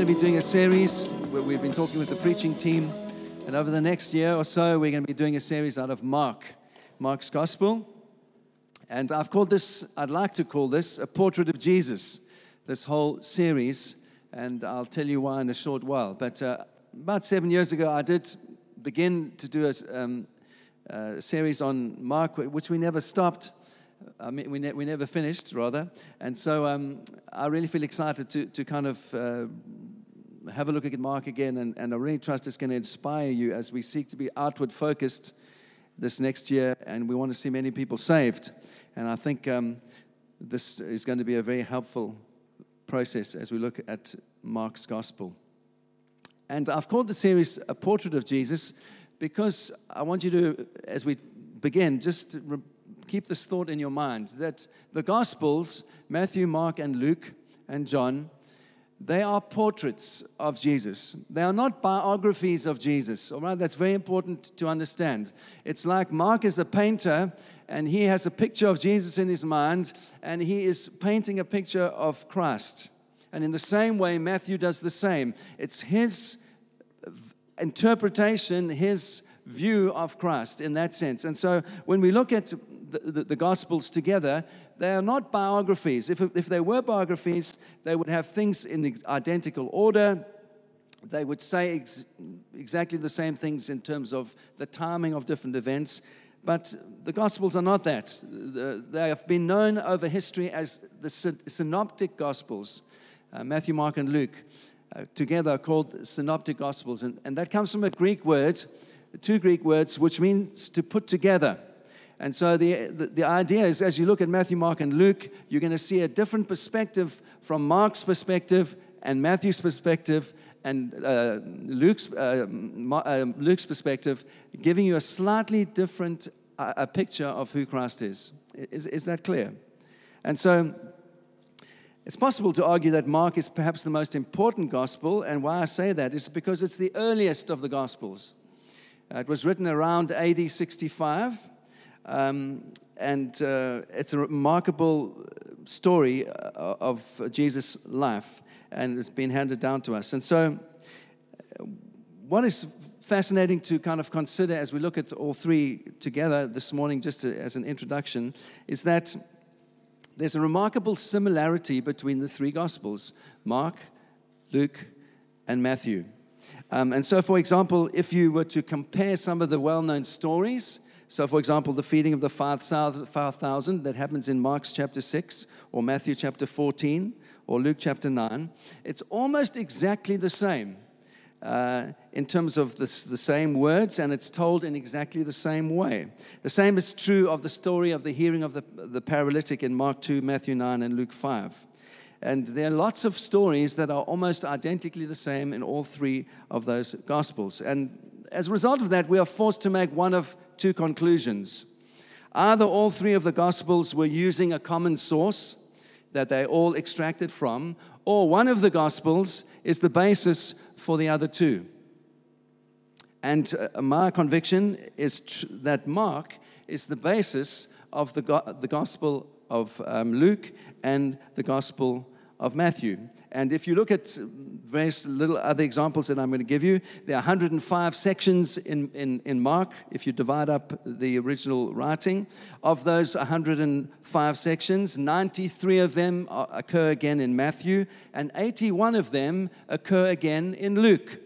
going to be doing a series where we've been talking with the preaching team. And over the next year or so, we're going to be doing a series out of Mark, Mark's Gospel. And I've called this, I'd like to call this a portrait of Jesus, this whole series. And I'll tell you why in a short while. But uh, about seven years ago, I did begin to do a, um, a series on Mark, which we never stopped. I mean, we, ne- we never finished, rather. And so um, I really feel excited to, to kind of uh, have a look at Mark again. And, and I really trust it's going to inspire you as we seek to be outward focused this next year. And we want to see many people saved. And I think um, this is going to be a very helpful process as we look at Mark's gospel. And I've called the series A Portrait of Jesus because I want you to, as we begin, just keep this thought in your mind that the Gospels, Matthew, Mark, and Luke, and John, they are portraits of Jesus. They are not biographies of Jesus. All right, that's very important to understand. It's like Mark is a painter and he has a picture of Jesus in his mind and he is painting a picture of Christ. And in the same way, Matthew does the same. It's his interpretation, his view of Christ in that sense. And so when we look at the, the, the, Gospels together, they are not biographies. If, if they were biographies, they would have things in identical order. They would say ex- exactly the same things in terms of the timing of different events. But the Gospels are not that. They have been known over history as the synoptic Gospels uh, Matthew, Mark, and Luke. Uh, together called synoptic gospels and, and that comes from a greek word two greek words which means to put together and so the, the, the, idea is as you look at Matthew, Mark, and Luke, you're going to see a different perspective from Mark's perspective and Matthew's perspective and uh, Luke's, uh, uh, Luke's perspective, giving you a slightly different uh, a picture of who Christ is. is. Is that clear? And so it's possible to argue that Mark is perhaps the most important gospel, and why I say that is because it's the earliest of the gospels. Uh, it was written around AD 65. Um, and uh, it's a remarkable story uh, of Jesus' life, and it's been handed down to us. And so, uh, what is fascinating to kind of consider as we look at all three together this morning, just to, as an introduction, is that there's a remarkable similarity between the three Gospels Mark, Luke, and Matthew. Um, and so, for example, if you were to compare some of the well known stories, so, for example, the feeding of the 5,000 that happens in Mark's chapter 6 or Matthew chapter 14 or Luke chapter 9, it's almost exactly the same uh, in terms of this, the same words and it's told in exactly the same way. The same is true of the story of the hearing of the, the paralytic in Mark 2, Matthew 9, and Luke 5. And there are lots of stories that are almost identically the same in all three of those gospels. And as a result of that, we are forced to make one of two conclusions. Either all three of the Gospels were using a common source that they all extracted from, or one of the Gospels is the basis for the other two. And uh, my conviction is tr- that Mark is the basis of the, go- the Gospel of um, Luke and the Gospel of Matthew. And if you look at various little other examples that I'm going to give you, there are 105 sections in, in, in Mark, if you divide up the original writing. Of those 105 sections, 93 of them occur again in Matthew, and 81 of them occur again in Luke.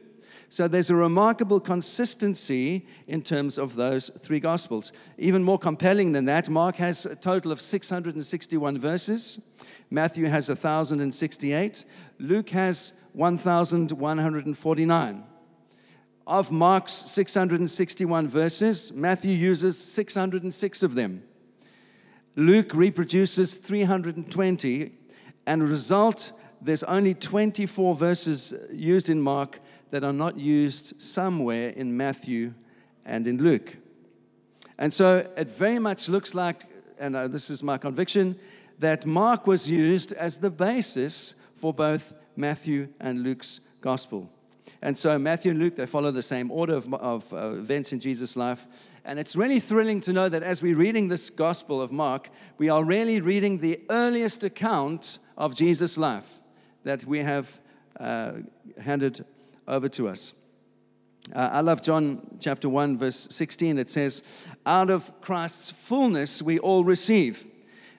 So there's a remarkable consistency in terms of those three gospels. Even more compelling than that, Mark has a total of 661 verses. Matthew has 1,068. Luke has 1,149. Of Mark's 661 verses, Matthew uses 606 of them. Luke reproduces 320, and result, there's only 24 verses used in Mark that are not used somewhere in Matthew and in Luke. And so it very much looks like, and uh, this is my conviction, that Mark was used as the basis for both Matthew and Luke's gospel. And so Matthew and Luke, they follow the same order of, of uh, events in Jesus' life. And it's really thrilling to know that as we're reading this gospel of Mark, we are really reading the earliest account of Jesus' life that we have uh, handed over to us. Uh, I love John chapter 1, verse 16. It says, Out of Christ's fullness we all receive.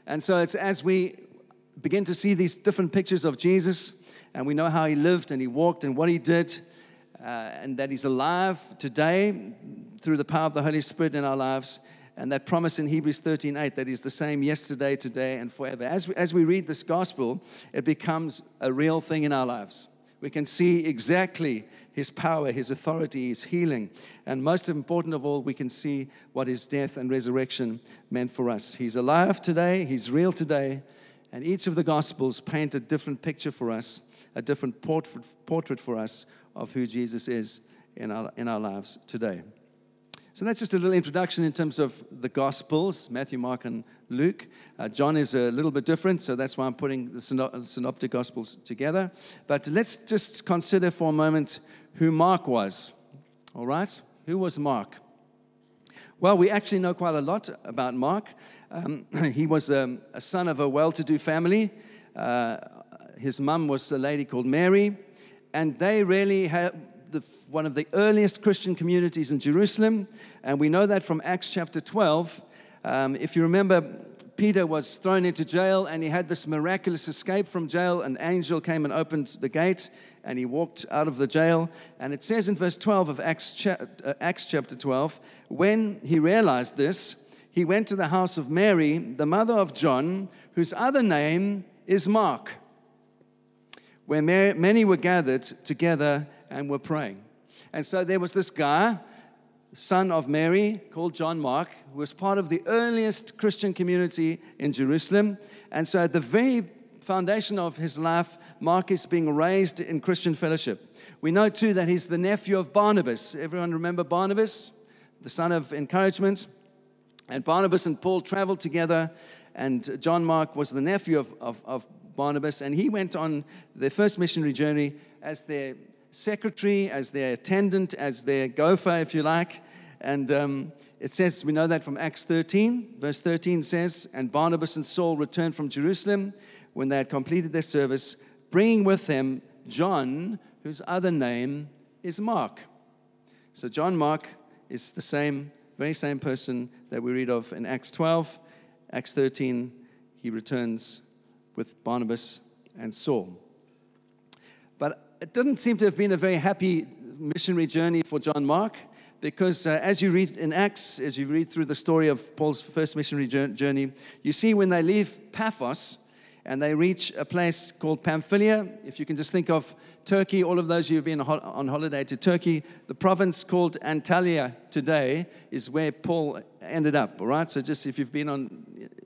And so it's as we begin to see these different pictures of Jesus, and we know how he lived and he walked and what he did, uh, and that he's alive today through the power of the Holy Spirit in our lives. And that promise in Hebrews 13 8 that he's the same yesterday, today, and forever. As we, as we read this gospel, it becomes a real thing in our lives. We can see exactly his power, his authority, his healing. And most important of all, we can see what his death and resurrection meant for us. He's alive today, he's real today, and each of the Gospels paint a different picture for us, a different portrait, for us of who Jesus is in our, in our lives today. So that's just a little introduction in terms of the Gospels Matthew, Mark, and Luke. Uh, John is a little bit different, so that's why I'm putting the Synoptic Gospels together. But let's just consider for a moment who Mark was. All right? Who was Mark? Well, we actually know quite a lot about Mark. Um, he was um, a son of a well to do family. Uh, his mum was a lady called Mary, and they really had the, one of the earliest Christian communities in Jerusalem, and we know that from Acts chapter 12. Um, if you remember, Peter was thrown into jail and he had this miraculous escape from jail. An angel came and opened the gate and he walked out of the jail. And it says in verse 12 of Acts, cha- uh, Acts chapter 12 when he realized this, he went to the house of Mary, the mother of John, whose other name is Mark, where many were gathered together and were praying. And so there was this guy, son of Mary, called John Mark, who was part of the earliest Christian community in Jerusalem. And so at the very foundation of his life, Mark is being raised in Christian fellowship. We know too that he's the nephew of Barnabas. Everyone remember Barnabas, the son of encouragement? And Barnabas and Paul traveled together, and John Mark was the nephew of, of, of Barnabas, and he went on their first missionary journey as their secretary, as their attendant, as their gopher, if you like. And um, it says, we know that from Acts 13. Verse 13 says, And Barnabas and Saul returned from Jerusalem when they had completed their service, bringing with them John, whose other name is Mark. So John Mark is the same, very same person that we read of in Acts 12. Acts 13, he returns with Barnabas and Saul. But it doesn't seem to have been a very happy missionary journey for John Mark because uh, as you read in Acts, as you read through the story of Paul's first missionary journey, you see when they leave Paphos and they reach a place called Pamphylia. If you can just think of Turkey, all of those who have been on holiday to Turkey, the province called Antalya today is where Paul ended up, all right? So just if you've been on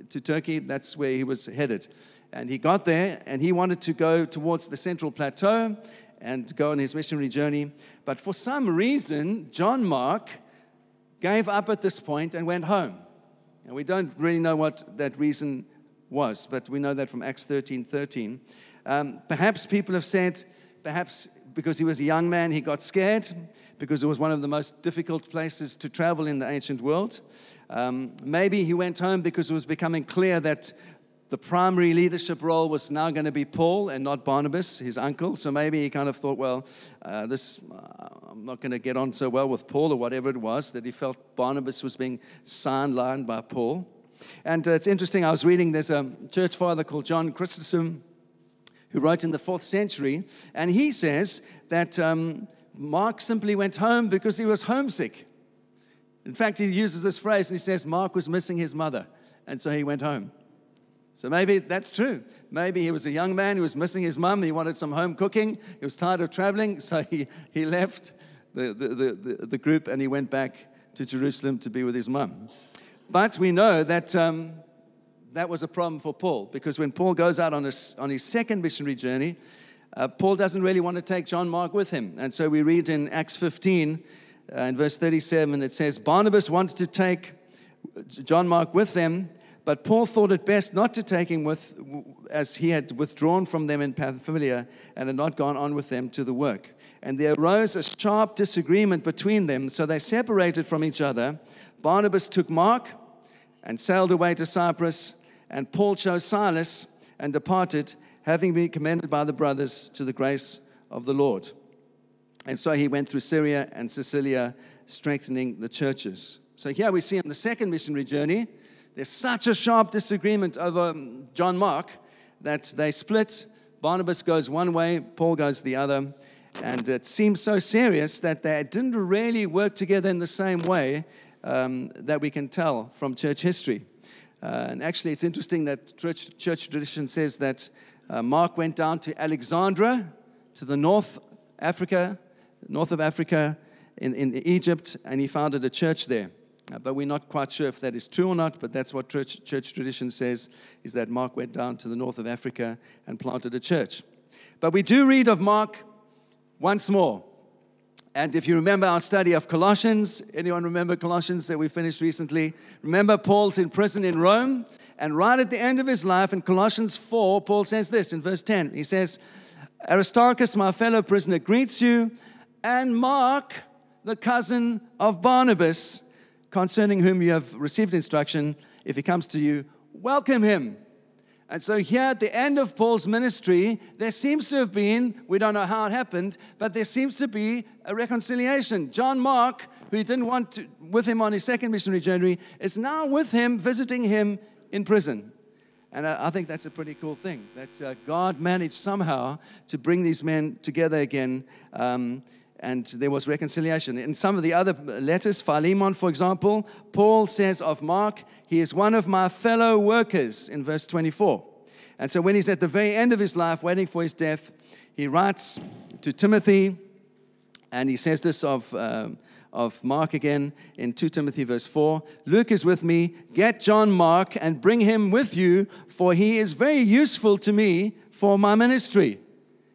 to Turkey, that's where he was headed. And he got there and he wanted to go towards the central plateau and go on his missionary journey. But for some reason, John Mark gave up at this point and went home. And we don't really know what that reason was, but we know that from Acts 13 13. Um, perhaps people have said, perhaps because he was a young man, he got scared because it was one of the most difficult places to travel in the ancient world. Um, maybe he went home because it was becoming clear that the primary leadership role was now going to be Paul and not Barnabas, his uncle. So maybe he kind of thought, well, uh, this uh, I'm not going to get on so well with Paul or whatever it was that he felt Barnabas was being sidelined by Paul. And uh, it's interesting. I was reading. There's a church father called John Chrysostom who wrote in the fourth century, and he says that um, Mark simply went home because he was homesick. In fact, he uses this phrase and he says Mark was missing his mother, and so he went home. So maybe that's true. Maybe he was a young man who was missing his mum. He wanted some home cooking. He was tired of traveling. So he, he left the, the, the, the group and he went back to Jerusalem to be with his mum. But we know that um, that was a problem for Paul because when Paul goes out on his, on his second missionary journey, uh, Paul doesn't really want to take John Mark with him. And so we read in Acts 15, uh, in verse 37, it says, Barnabas wanted to take John Mark with them but Paul thought it best not to take him with, as he had withdrawn from them in Pamphylia and had not gone on with them to the work. And there arose a sharp disagreement between them, so they separated from each other. Barnabas took Mark and sailed away to Cyprus, and Paul chose Silas and departed, having been commended by the brothers to the grace of the Lord. And so he went through Syria and Cilicia, strengthening the churches. So here we see in the second missionary journey, there's such a sharp disagreement over um, John Mark that they split. Barnabas goes one way, Paul goes the other. And it seems so serious that they didn't really work together in the same way um, that we can tell from church history. Uh, and actually, it's interesting that church, church tradition says that uh, Mark went down to Alexandria, to the north Africa, north of Africa, in, in Egypt, and he founded a church there. Uh, but we're not quite sure if that is true or not, but that's what church, church tradition says, is that Mark went down to the north of Africa and planted a church. But we do read of Mark once more. And if you remember our study of Colossians, anyone remember Colossians that we finished recently? Remember Paul's in prison in Rome, and right at the end of his life in Colossians 4, Paul says this in verse 10. He says, Aristarchus, my fellow prisoner, greets you, and Mark, the cousin of Barnabas, concerning whom you have received instruction. If he comes to you, welcome him. And so, here at the end of Paul's ministry, there seems to have been, we don't know how it happened, but there seems to be a reconciliation. John Mark, who didn't want to, with him on his second missionary journey, is now with him, visiting him in prison. And I, think that's a pretty cool thing that uh, God managed somehow to bring these men together again. Um, and there was reconciliation. In some of the other letters, Philemon, for example, Paul says of Mark, he is one of my fellow workers in verse 24. And so when he's at the very end of his life, waiting for his death, he writes to Timothy, and he says this of, uh, of Mark again in 2 Timothy verse 4 Luke is with me, get John Mark and bring him with you, for he is very useful to me for my ministry.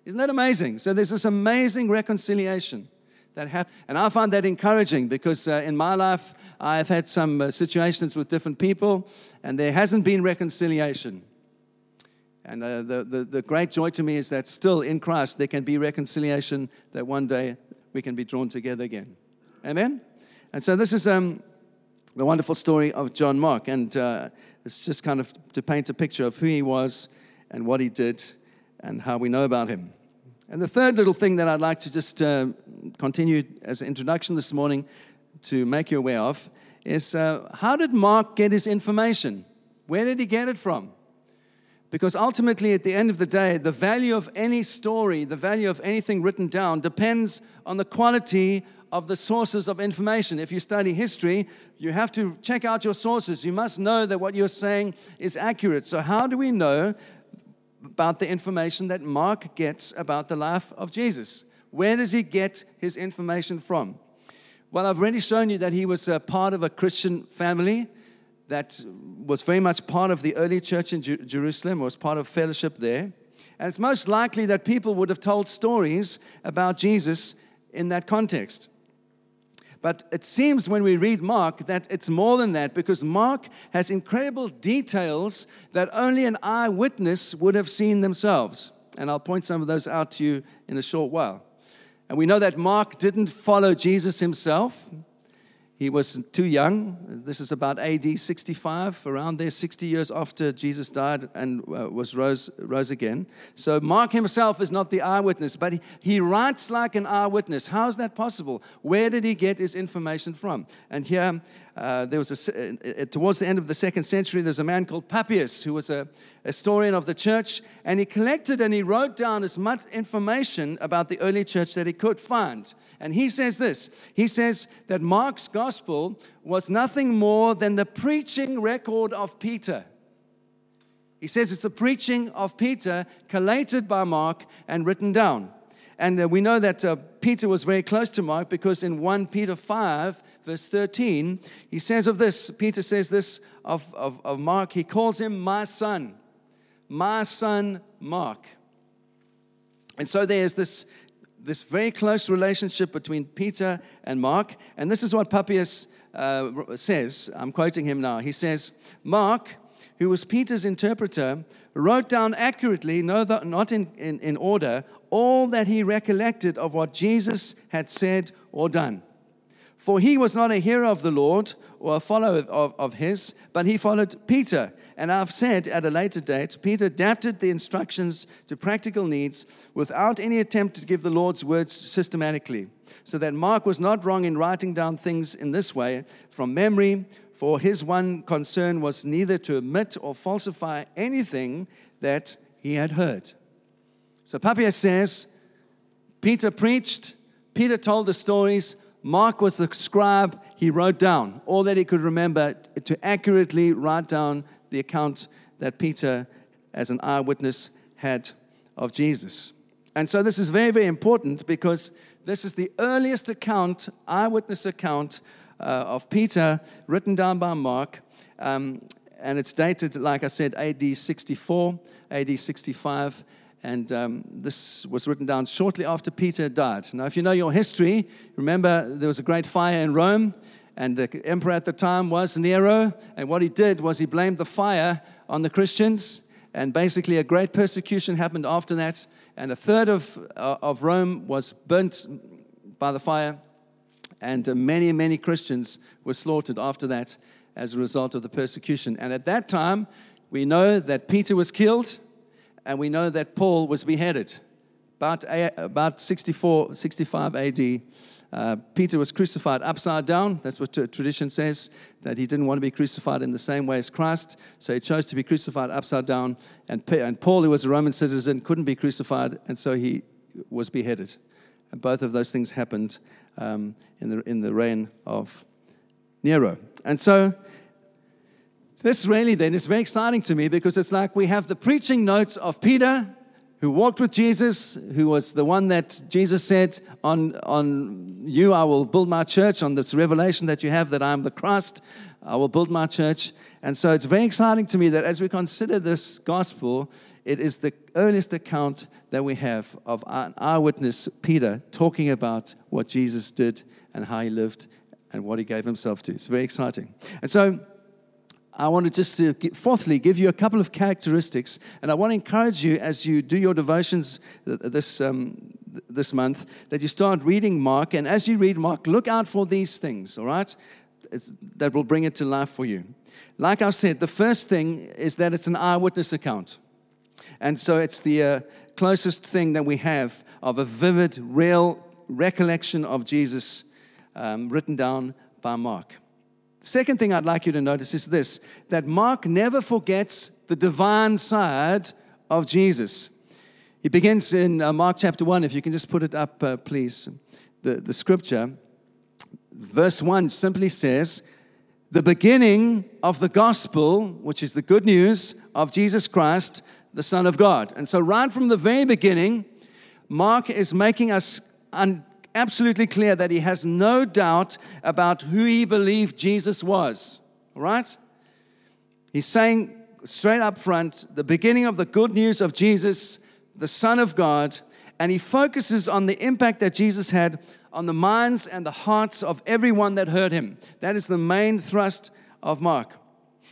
Isn't that amazing? So there's this amazing reconciliation that happens. And I find that encouraging because uh, in my life, I've had some uh, situations with different people, and there hasn't been reconciliation. And uh, the, the, the great joy to me is that still in Christ, there can be reconciliation, that one day we can be drawn together again. Amen? And so this is um, the wonderful story of John Mark. And uh, it's just kind of to paint a picture of who he was and what he did and how we know about him. And the third little thing that I'd like to just uh, continue as an introduction this morning to make you aware of is uh, how did Mark get his information? Where did he get it from? Because ultimately, at the end of the day, the value of any story, the value of anything written down, depends on the quality of the sources of information. If you study history, you have to check out your sources. You must know that what you're saying is accurate. So, how do we know about the information that Mark gets about the life of Jesus. Where does he get his information from? Well, I've already shown you that he was a part of a Christian family that was very much part of the early church in Jerusalem, was part of fellowship there. And it's most likely that people would have told stories about Jesus in that context. But it seems when we read Mark that it's more than that because Mark has incredible details that only an eyewitness would have seen themselves. And I'll point some of those out to you in a short while. And we know that Mark didn't follow Jesus himself. He was too young. This is about AD 65, around there, 60 years after Jesus died and uh, was rose, rose again. So Mark himself is not the eyewitness, but he, he writes like an eyewitness. How is that possible? Where did he get his information from? And here, uh, there was a, uh, uh, towards the end of the second century, there's a man called Papias who was a historian of the church, and he collected and he wrote down as much information about the early church that he could find. And he says this he says that Mark's gospel was nothing more than the preaching record of Peter. He says it's the preaching of Peter collated by Mark and written down. And uh, we know that uh, Peter was very close to Mark because in 1 Peter 5, verse 13, he says of this, Peter says this of, of, of Mark, he calls him my son, my son Mark. And so there's this, this very close relationship between Peter and Mark. And this is what Papias uh, says. I'm quoting him now. He says, Mark, who was Peter's interpreter, wrote down accurately, no, not in, in, in order, all that he recollected of what Jesus had said or done. For he was not a hearer of the Lord or a follower of, of his, but he followed Peter. And I've said at a later date, Peter adapted the instructions to practical needs without any attempt to give the Lord's words systematically. So that Mark was not wrong in writing down things in this way from memory, for his one concern was neither to omit or falsify anything that he had heard. So Papias says, Peter preached, Peter told the stories, Mark was the scribe. He wrote down all that he could remember to accurately write down the account that Peter, as an eyewitness, had of Jesus. And so this is very, very important because this is the earliest account, eyewitness account uh, of Peter written down by Mark. Um, and it's dated, like I said, AD 64, AD 65. And um, this was written down shortly after Peter died. Now, if you know your history, remember there was a great fire in Rome, and the emperor at the time was Nero. And what he did was he blamed the fire on the Christians. And basically, a great persecution happened after that. And a third of, uh, of Rome was burnt by the fire. And uh, many, many Christians were slaughtered after that as a result of the persecution. And at that time, we know that Peter was killed and we know that Paul was beheaded. About, about 64, 65 AD, uh, Peter was crucified upside down. That's what tradition says, that he didn't want to be crucified in the same way as Christ. So he chose to be crucified upside down. And, and Paul, who was a Roman citizen, couldn't be crucified, and so he was beheaded. And both of those things happened um, in, the, in the reign of Nero. And so this really then is very exciting to me because it's like we have the preaching notes of Peter, who walked with Jesus, who was the one that Jesus said, On, on you I will build my church, on this revelation that you have that I'm the Christ, I will build my church. And so it's very exciting to me that as we consider this gospel, it is the earliest account that we have of an eyewitness, Peter, talking about what Jesus did and how he lived and what he gave himself to. It's very exciting. And so I want to just, to, fourthly, give you a couple of characteristics. And I want to encourage you as you do your devotions this, um, this month that you start reading Mark. And as you read Mark, look out for these things, all right? It's, that will bring it to life for you. Like I said, the first thing is that it's an eyewitness account. And so it's the uh, closest thing that we have of a vivid, real recollection of Jesus um, written down by Mark. Second thing I'd like you to notice is this that Mark never forgets the divine side of Jesus. He begins in uh, Mark chapter 1, if you can just put it up, uh, please. The, the scripture, verse 1 simply says, The beginning of the gospel, which is the good news of Jesus Christ, the Son of God. And so, right from the very beginning, Mark is making us un- absolutely clear that he has no doubt about who he believed Jesus was. All right? He's saying straight up front the beginning of the good news of Jesus, the Son of God, and he focuses on the impact that Jesus had on the minds and the hearts of everyone that heard him. That is the main thrust of Mark.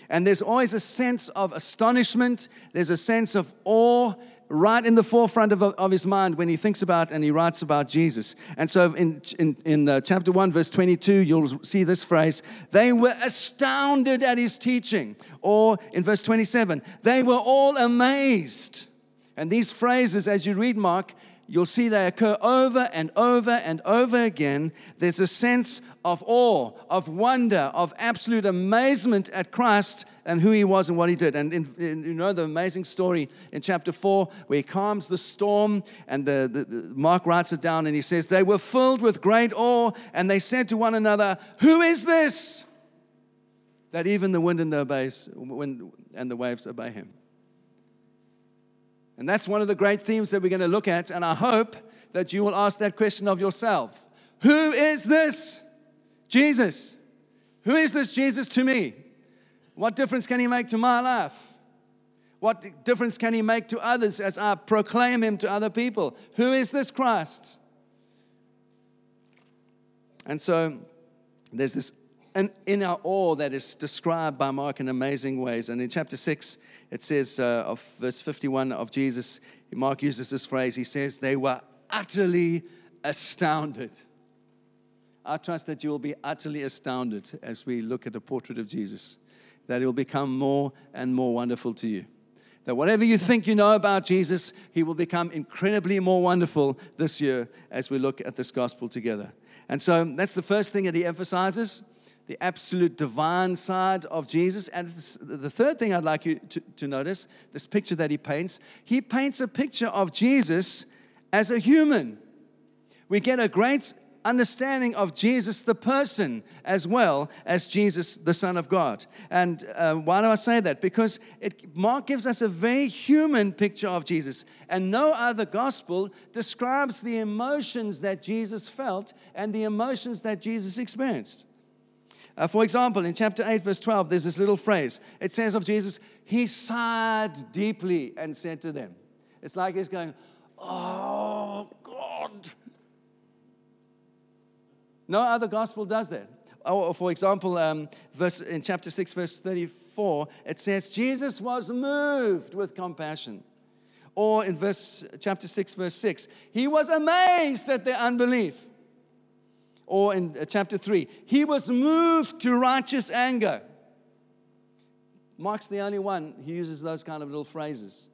And there's always a sense of astonishment, there's a sense of awe, right in the forefront of, of his mind when he thinks about and he writes about Jesus. And so in, in, in uh, chapter 1, verse 22, you'll see this phrase they were astounded at his teaching. Or in verse 27, they were all amazed. And these phrases, as you read Mark, you'll see they occur over and over and over again. There's a sense of awe, of wonder, of absolute amazement at Christ and who he was and what he did. And in, in, you know the amazing story in chapter 4 where he calms the storm, and the, the, the, Mark writes it down and he says, They were filled with great awe, and they said to one another, Who is this? That even the wind and the, obeys, wind and the waves obey him. And that's one of the great themes that we're going to look at. And I hope that you will ask that question of yourself Who is this? Jesus. Who is this Jesus to me? What difference can he make to my life? What difference can he make to others as I proclaim him to other people? Who is this Christ? And so there's this inner awe that is described by Mark in amazing ways. And in chapter 6, it says, uh, of verse 51 of Jesus, Mark uses this phrase. He says, They were utterly astounded. I trust that you will be utterly astounded as we look at a portrait of Jesus, that it will become more and more wonderful to you. That whatever you think you know about Jesus, he will become incredibly more wonderful this year as we look at this gospel together. And so that's the first thing that he emphasizes the absolute divine side of Jesus. And the third thing I'd like you to, to notice this picture that he paints, he paints a picture of Jesus as a human. We get a great understanding of Jesus the person as well as Jesus the Son of God. And uh, why do I say that? Because it, Mark gives us a very human picture of Jesus, and no other gospel describes the emotions that Jesus felt and the emotions that Jesus experienced. Uh, for example, in chapter 8, verse 12, there's this little phrase. It says of Jesus, He sighed deeply and said to them, It's like He's going, Oh, God no other gospel does that. Or, for example, um, verse, in chapter 6, verse 34, it says, Jesus was moved with compassion. Or in verse, chapter 6, verse 6, he was amazed at their unbelief. Or in uh, chapter 3, he was moved to righteous anger. Mark's the only one who uses those kind of little phrases.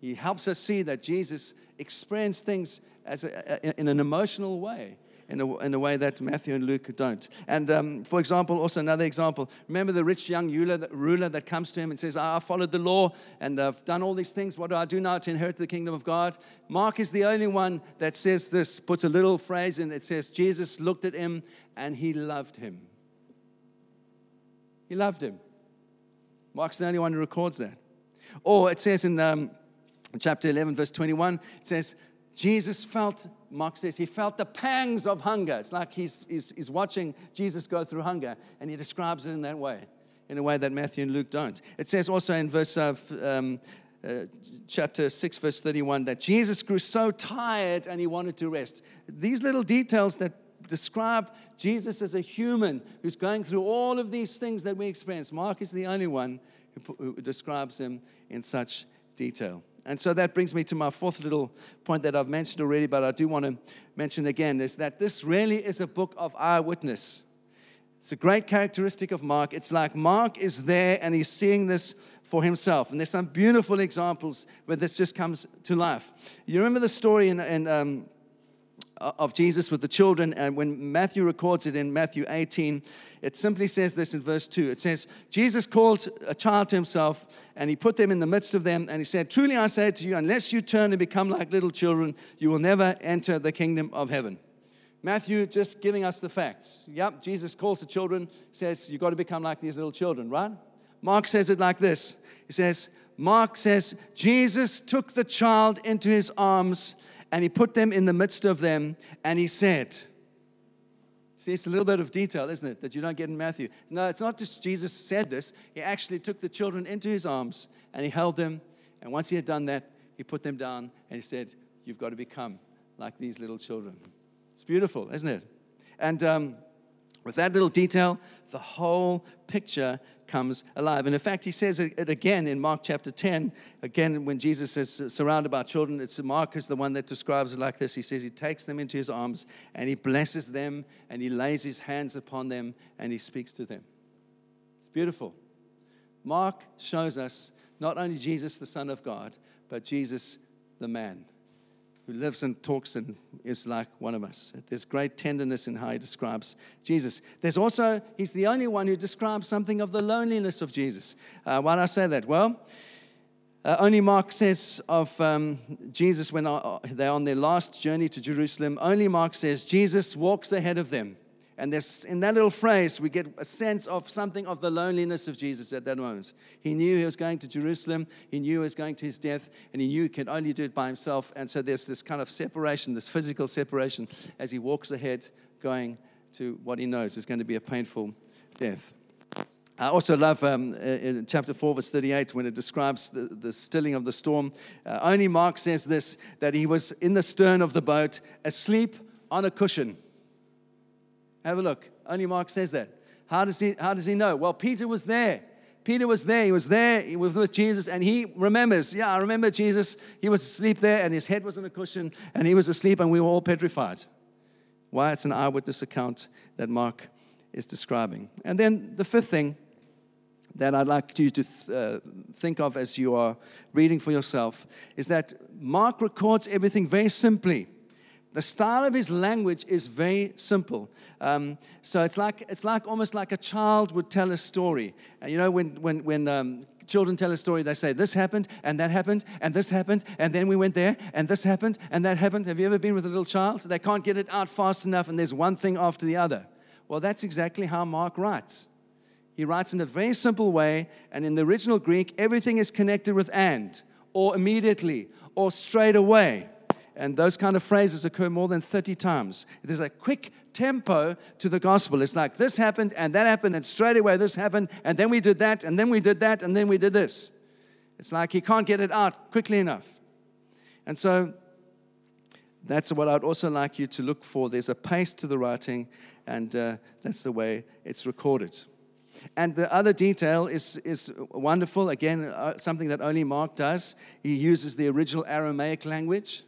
He helps us see that Jesus experienced things as a, in an emotional way in a, in a way that Matthew and Luke don't. And um, for example, also another example, remember the rich young ruler that, comes to him and says, I followed the law and I've done all these things. What do I do now to inherit the kingdom of God? Mark is the only one that says this, puts a little phrase in it says, Jesus looked at him and he loved him. He loved him. Mark's the only one who records that. Or it says in um, chapter 11, verse 21, it says, Jesus felt Mark says he felt the pangs of hunger. It's like he's, he's, he's watching Jesus go through hunger, and he describes it in that way, in a way that Matthew and Luke don't. It says also in verse of um, uh, chapter 6, verse 31, that Jesus grew so tired and he wanted to rest. These little details that describe Jesus as a human who's going through all of these things that we experience. Mark is the only one who, who describes him in such detail. And so that brings me to my fourth little point that I've mentioned already, but I do want to mention again is that this really is a book of eyewitness. It's a great characteristic of Mark. It's like Mark is there and he's seeing this for himself. And there's some beautiful examples where this just comes to life. You remember the story in, in um, of Jesus with the children. And when Matthew records it in Matthew 18, it simply says this in verse 2. It says, Jesus called a child to himself and he put them in the midst of them. And he said, Truly I say to you, unless you turn and become like little children, you will never enter the kingdom of heaven. Matthew just giving us the facts. Yep, Jesus calls the children, says, You've got to become like these little children, right? Mark says it like this He says, Mark says, Jesus took the child into his arms and he put them in the midst of them, and he said, See, it's a little bit of detail, isn't it, that you don't get in Matthew. No, it's not just Jesus said this. He actually took the children into his arms and he held them. And once he had done that, he put them down and he said, You've got to become like these little children. It's beautiful, isn't it? And um, with that little detail, the whole picture comes alive. And in fact, he says it again in Mark chapter 10. Again, when Jesus is surrounded by children, it's Mark is the one that describes it like this. He says he takes them into his arms and he blesses them and he lays his hands upon them and he speaks to them. It's beautiful. Mark shows us not only Jesus, the Son of God, but Jesus, the man who lives and talks and is like one of us. There's great tenderness in how he describes Jesus. There's also, he's the only one who describes something of the loneliness of Jesus. Uh, why do I say that? Well, uh, only Mark says of um, Jesus when uh, they're on their last journey to Jerusalem, only Mark says Jesus walks ahead of them. And there's, in that little phrase, we get a sense of something of the loneliness of Jesus at that moment. He knew he was going to Jerusalem, he knew he was going to his death, and he knew he could only do it by himself. And so there's this kind of separation, this physical separation, as he walks ahead, going to what he knows is going to be a painful death. I also love um, in chapter 4, verse 38, when it describes the, the stilling of the storm. Uh, only Mark says this that he was in the stern of the boat, asleep on a cushion. Have a look. Only Mark says that. How does he, how does he know? Well, Peter was there. Peter was there. He was there. With Jesus, and he remembers. Yeah, I remember Jesus. He was asleep there, and his head was on a cushion, and he was asleep, and we were all petrified. why it's an eyewitness account that Mark is describing. And then the fifth thing that I'd like you to th- uh, think of as you are reading for yourself is that Mark records everything very simply. The style of his language is very simple. Um, so it's like, it's like almost like a child would tell a story. And you know, when, when, when um, children tell a story, they say, This happened, and that happened, and this happened, and then we went there, and this happened, and that happened. Have you ever been with a little child? They can't get it out fast enough, and there's one thing after the other. Well, that's exactly how Mark writes. He writes in a very simple way, and in the original Greek, everything is connected with and, or immediately, or straight away. And those kind of phrases occur more than 30 times. There's a quick tempo to the gospel. It's like this happened, and that happened, and straight away this happened, and then we did that, and then we did that, and then we did this. It's like he can't get it out quickly enough. And so that's what I'd also like you to look for. There's a pace to the writing, and uh, that's the way it's recorded. And the other detail is, is wonderful. Again, uh, something that only Mark does. He uses the original Aramaic language.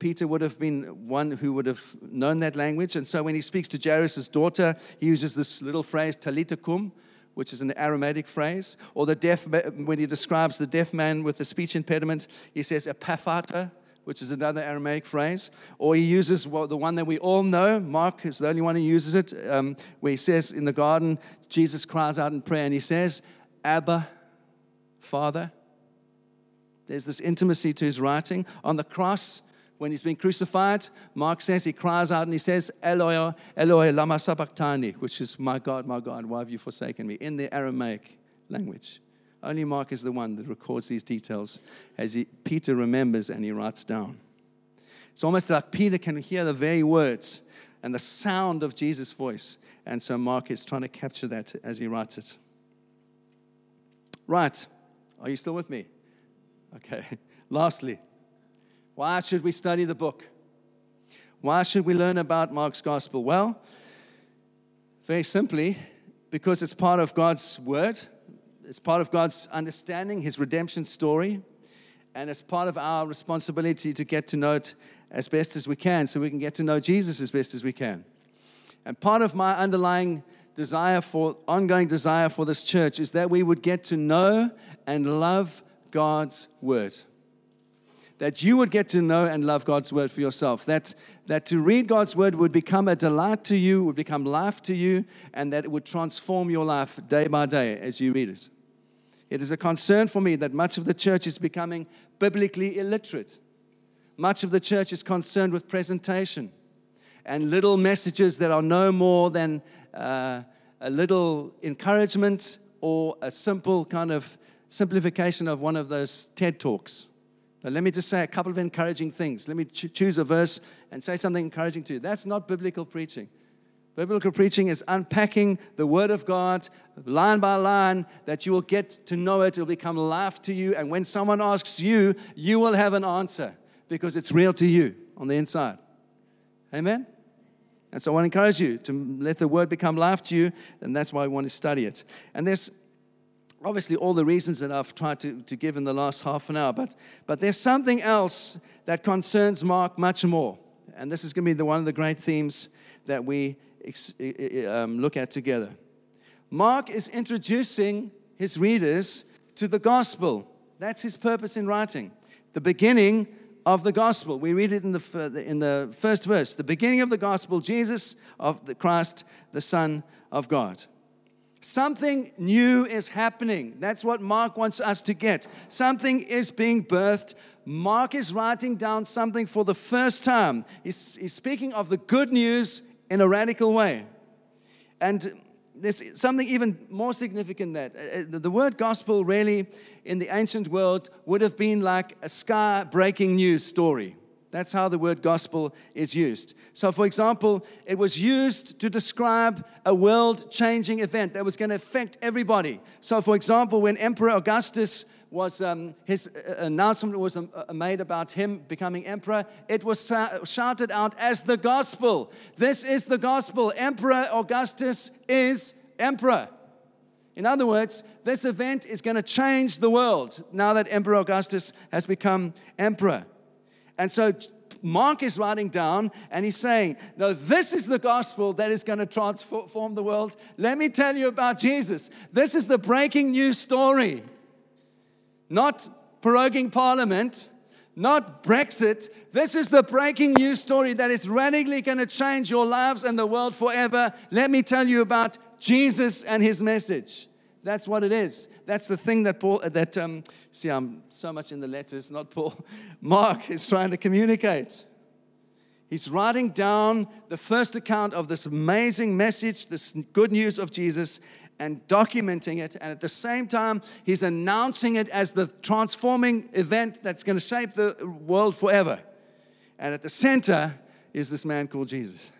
Peter would have been one who would have known that language. And so when he speaks to Jairus' daughter, he uses this little phrase, Talitha kum, which is an Aramaic phrase. Or the deaf, when he describes the deaf man with the speech impediment, he says, Ephphatha, which is another Aramaic phrase. Or he uses well, the one that we all know. Mark is the only one who uses it, um, where he says in the garden, Jesus cries out in prayer and he says, Abba, Father. There's this intimacy to his writing. On the cross, when he's been crucified, Mark says he cries out and he says, Eloi, Eloi, lama sabachthani, which is, my God, my God, why have you forsaken me, in the Aramaic language. Only Mark is the one that records these details as he, Peter remembers and he writes down. It's almost like Peter can hear the very words and the sound of Jesus' voice. And so Mark is trying to capture that as he writes it. Right. Are you still with me? Okay. Lastly, why should we study the book? Why should we learn about Mark's gospel? Well, very simply, because it's part of God's word it's part of God's understanding, His redemption story, and it's part of our responsibility to get to know it as best as we can so we can get to know Jesus as best as we can. And part of my underlying desire for, ongoing desire for this church is that we would get to know and love God's word. That you would get to know and love God's word for yourself. That, that to read God's word would become a delight to you, would become life to you, and that it would transform your life day by day as you read it. It is a concern for me that much of the church is becoming biblically illiterate. Much of the church is concerned with presentation and little messages that are no more than uh, a little encouragement or a simple kind of simplification of one of those TED Talks. Now, let me just say a couple of encouraging things. Let me ch- choose a verse and say something encouraging to you. That's not biblical preaching. Biblical preaching is unpacking the Word of God line by line that you will get to know it. It will become life to you. And when someone asks you, you will have an answer because it's real to you on the inside. Amen? And so I want to encourage you to let the Word become life to you, and that's why we want to study it. And there's obviously all the reasons that I've tried to, to give in the last half an hour, but, but there's something else that concerns Mark much more. And this is going to be the, one of the great themes that we um, look at together. Mark is introducing his readers to the gospel. That's his purpose in writing. The beginning of the gospel. We read it in the, in the first verse. The beginning of the gospel, Jesus of the Christ, the Son of God. Something new is happening. That's what Mark wants us to get. Something is being birthed. Mark is writing down something for the first time. He's, he's speaking of the good news in a radical way. And there's something even more significant that uh, uh, the word gospel really in the ancient world would have been like a sky breaking news story. That's how the word gospel is used. So, for example, it was used to describe a world changing event that was going to affect everybody. So, for example, when Emperor Augustus was um, his uh, announcement was um, uh, made about him becoming emperor, it was shouted out as the gospel. This is the gospel. Emperor Augustus is emperor. In other words, this event is going to change the world now that Emperor Augustus has become emperor. And so Mark is writing down and he's saying, No, this is the gospel that is going to transform the world. Let me tell you about Jesus. This is the breaking news story. Not proroguing parliament, not Brexit. This is the breaking news story that is radically going to change your lives and the world forever. Let me tell you about Jesus and his message. That's what it is. That's the thing that Paul, that, um, see, I'm so much in the letters, not Paul. Mark is trying to communicate. He's writing down the first account of this amazing message, this good news of Jesus, and documenting it. And at the same time, he's announcing it as the transforming event that's going to shape the world forever. And at the center is this man called Jesus.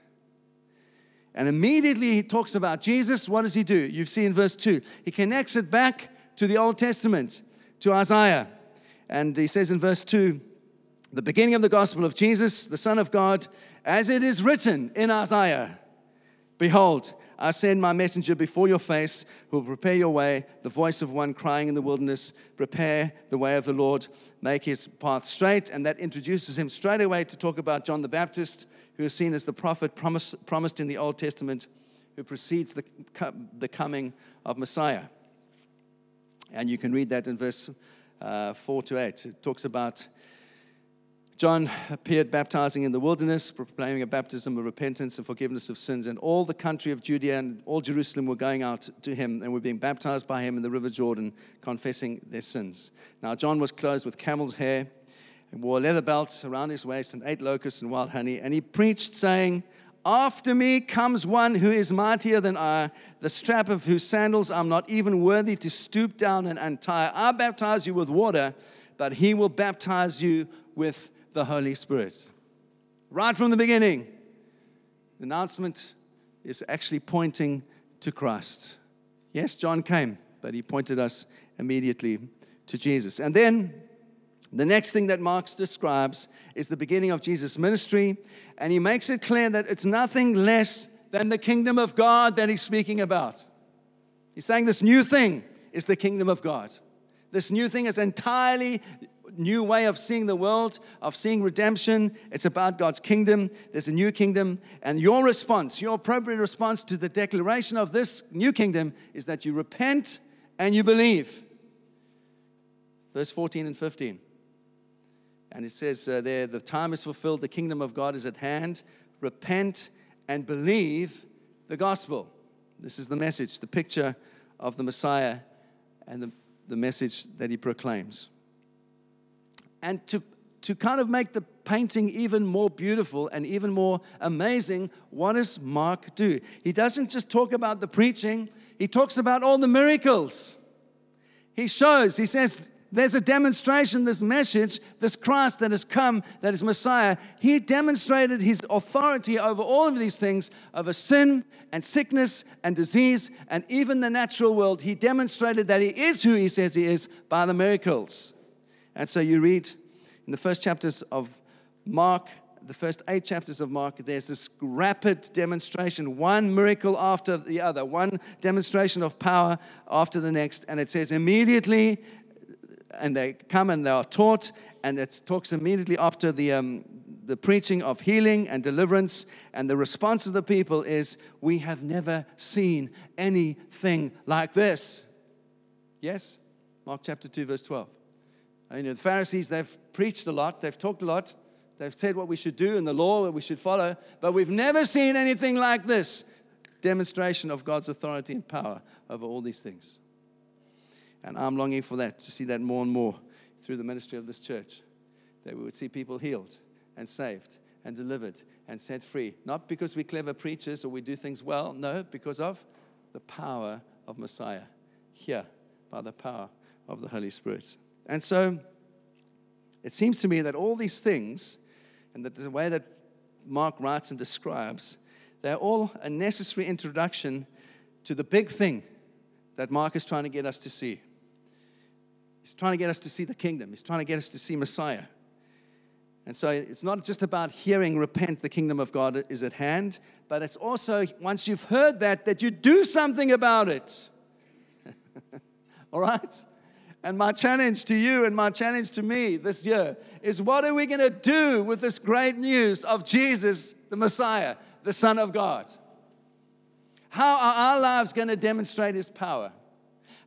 And immediately he talks about Jesus. What does he do? You see in verse 2. He connects it back to the Old Testament, to Isaiah. And he says in verse 2 the beginning of the gospel of Jesus, the Son of God, as it is written in Isaiah Behold, I send my messenger before your face who will prepare your way, the voice of one crying in the wilderness, prepare the way of the Lord, make his path straight. And that introduces him straight away to talk about John the Baptist, who is seen as the prophet promised, promised in the Old Testament, who precedes the, the coming of Messiah. And you can read that in verse uh, 4 to 8. It talks about John appeared baptizing in the wilderness, proclaiming a baptism of repentance and forgiveness of sins. And all the country of Judea and all Jerusalem were going out to him and were being baptized by him in the river Jordan, confessing their sins. Now, John was clothed with camel's hair and wore a leather belt around his waist and ate locusts and wild honey. And he preached, saying, After me comes one who is mightier than I, the strap of whose sandals I'm not even worthy to stoop down and untie. I baptize you with water, but he will baptize you with the Holy Spirit. Right from the beginning, the announcement is actually pointing to Christ. Yes, John came, but he pointed us immediately to Jesus. And then the next thing that Mark describes is the beginning of Jesus' ministry, and he makes it clear that it's nothing less than the kingdom of God that he's speaking about. He's saying this new thing is the kingdom of God. This new thing is an entirely new way of seeing the world, of seeing redemption. It's about God's kingdom. There's a new kingdom. And your response, your appropriate response to the declaration of this new kingdom is that you repent and you believe. Verse 14 and 15. And it says uh, there, the time is fulfilled, the kingdom of God is at hand. Repent and believe the gospel. This is the message, the picture of the Messiah and the, the message that he proclaims. And to, to kind of make the painting even more beautiful and even more amazing, what does Mark do? He doesn't just talk about the preaching, he talks about all the miracles. He shows, he says, there's a demonstration, this message, this Christ that has come, that is Messiah. He demonstrated his authority over all of these things, over sin and sickness and disease and even the natural world. He demonstrated that he is who he says he is by the miracles. And so you read in the first chapters of Mark, the first eight chapters of Mark, there's this rapid demonstration, one miracle after the other, one demonstration of power after the next. And it says immediately, and they come and they are taught, and it talks immediately after the, um, the preaching of healing and deliverance. And the response of the people is, We have never seen anything like this. Yes? Mark chapter 2, verse 12. You know, the Pharisees, they've preached a lot, they've talked a lot, they've said what we should do and the law that we should follow, but we've never seen anything like this demonstration of God's authority and power over all these things. And I'm longing for that, to see that more and more through the ministry of this church, that we would see people healed and saved and delivered and set free. Not because we're clever preachers or we do things well, no, because of the power of Messiah here by the power of the Holy Spirit. And so it seems to me that all these things, and the way that Mark writes and describes, they're all a necessary introduction to the big thing that Mark is trying to get us to see. He's trying to get us to see the kingdom, he's trying to get us to see Messiah. And so it's not just about hearing, repent, the kingdom of God is at hand, but it's also, once you've heard that, that you do something about it. All right? And my challenge to you and my challenge to me this year is what are we going to do with this great news of Jesus, the Messiah, the Son of God? How are our lives going to demonstrate His power?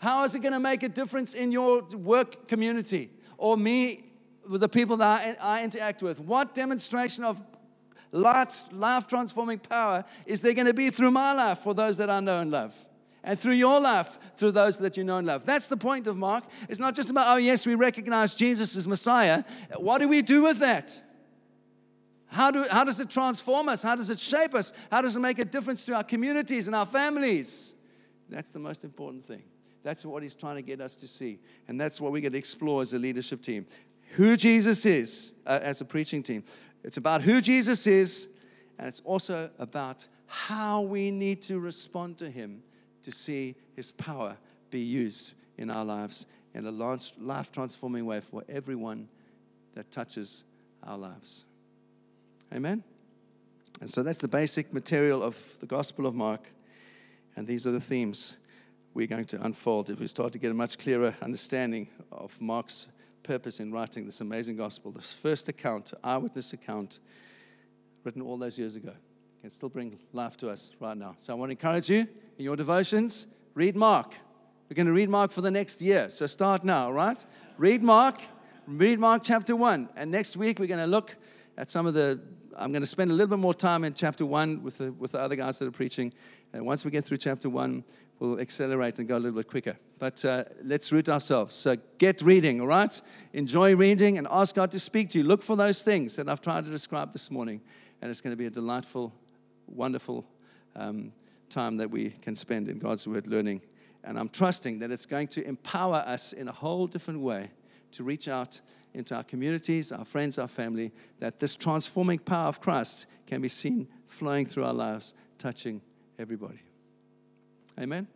How is it going to make a difference in your work community or me with the people that I, I interact with? What demonstration of life transforming power is there going to be through my life for those that I know and love? and through your life, through those that you know and love. That's the point of Mark. It's not just about, oh, yes, we recognize Jesus as Messiah. What do we do with that? How, do, how does it transform us? How does it shape us? How does it make a difference to our communities and our families? That's the most important thing. That's what he's trying to get us to see. And that's what we're going to explore as a leadership team. Who Jesus is uh, as a preaching team. It's about who Jesus is, and it's also about how we need to respond to him to see His power be used in our lives in a life transforming way for everyone that touches our lives. Amen? And so that's the basic material of the Gospel of Mark. And these are the themes we're going to unfold if we start to get a much clearer understanding of Mark's purpose in writing this amazing gospel, this first account, eyewitness account, written all those years ago, can still bring life to us right now. So I want to encourage you in your devotions, read Mark. We're going to read Mark for the next year. So start now, right? Read Mark, read Mark chapter 1. And next week, we're going to look at some of the, I'm going to spend a little bit more time in chapter 1 with the, with the other guys that are preaching. And once we get through chapter 1, we'll accelerate and go a little bit quicker. But uh, let's root ourselves. So get reading, all right? Enjoy reading and ask God to speak to you. Look for those things that I've tried to describe this morning. And it's going to be a delightful, wonderful um, time that we can spend in God's Word learning. And I'm trusting that it's going to empower us in a whole different way to reach out into our communities, our friends, our family, that this transforming power of Christ can be seen flowing through our lives, touching everybody. Amen.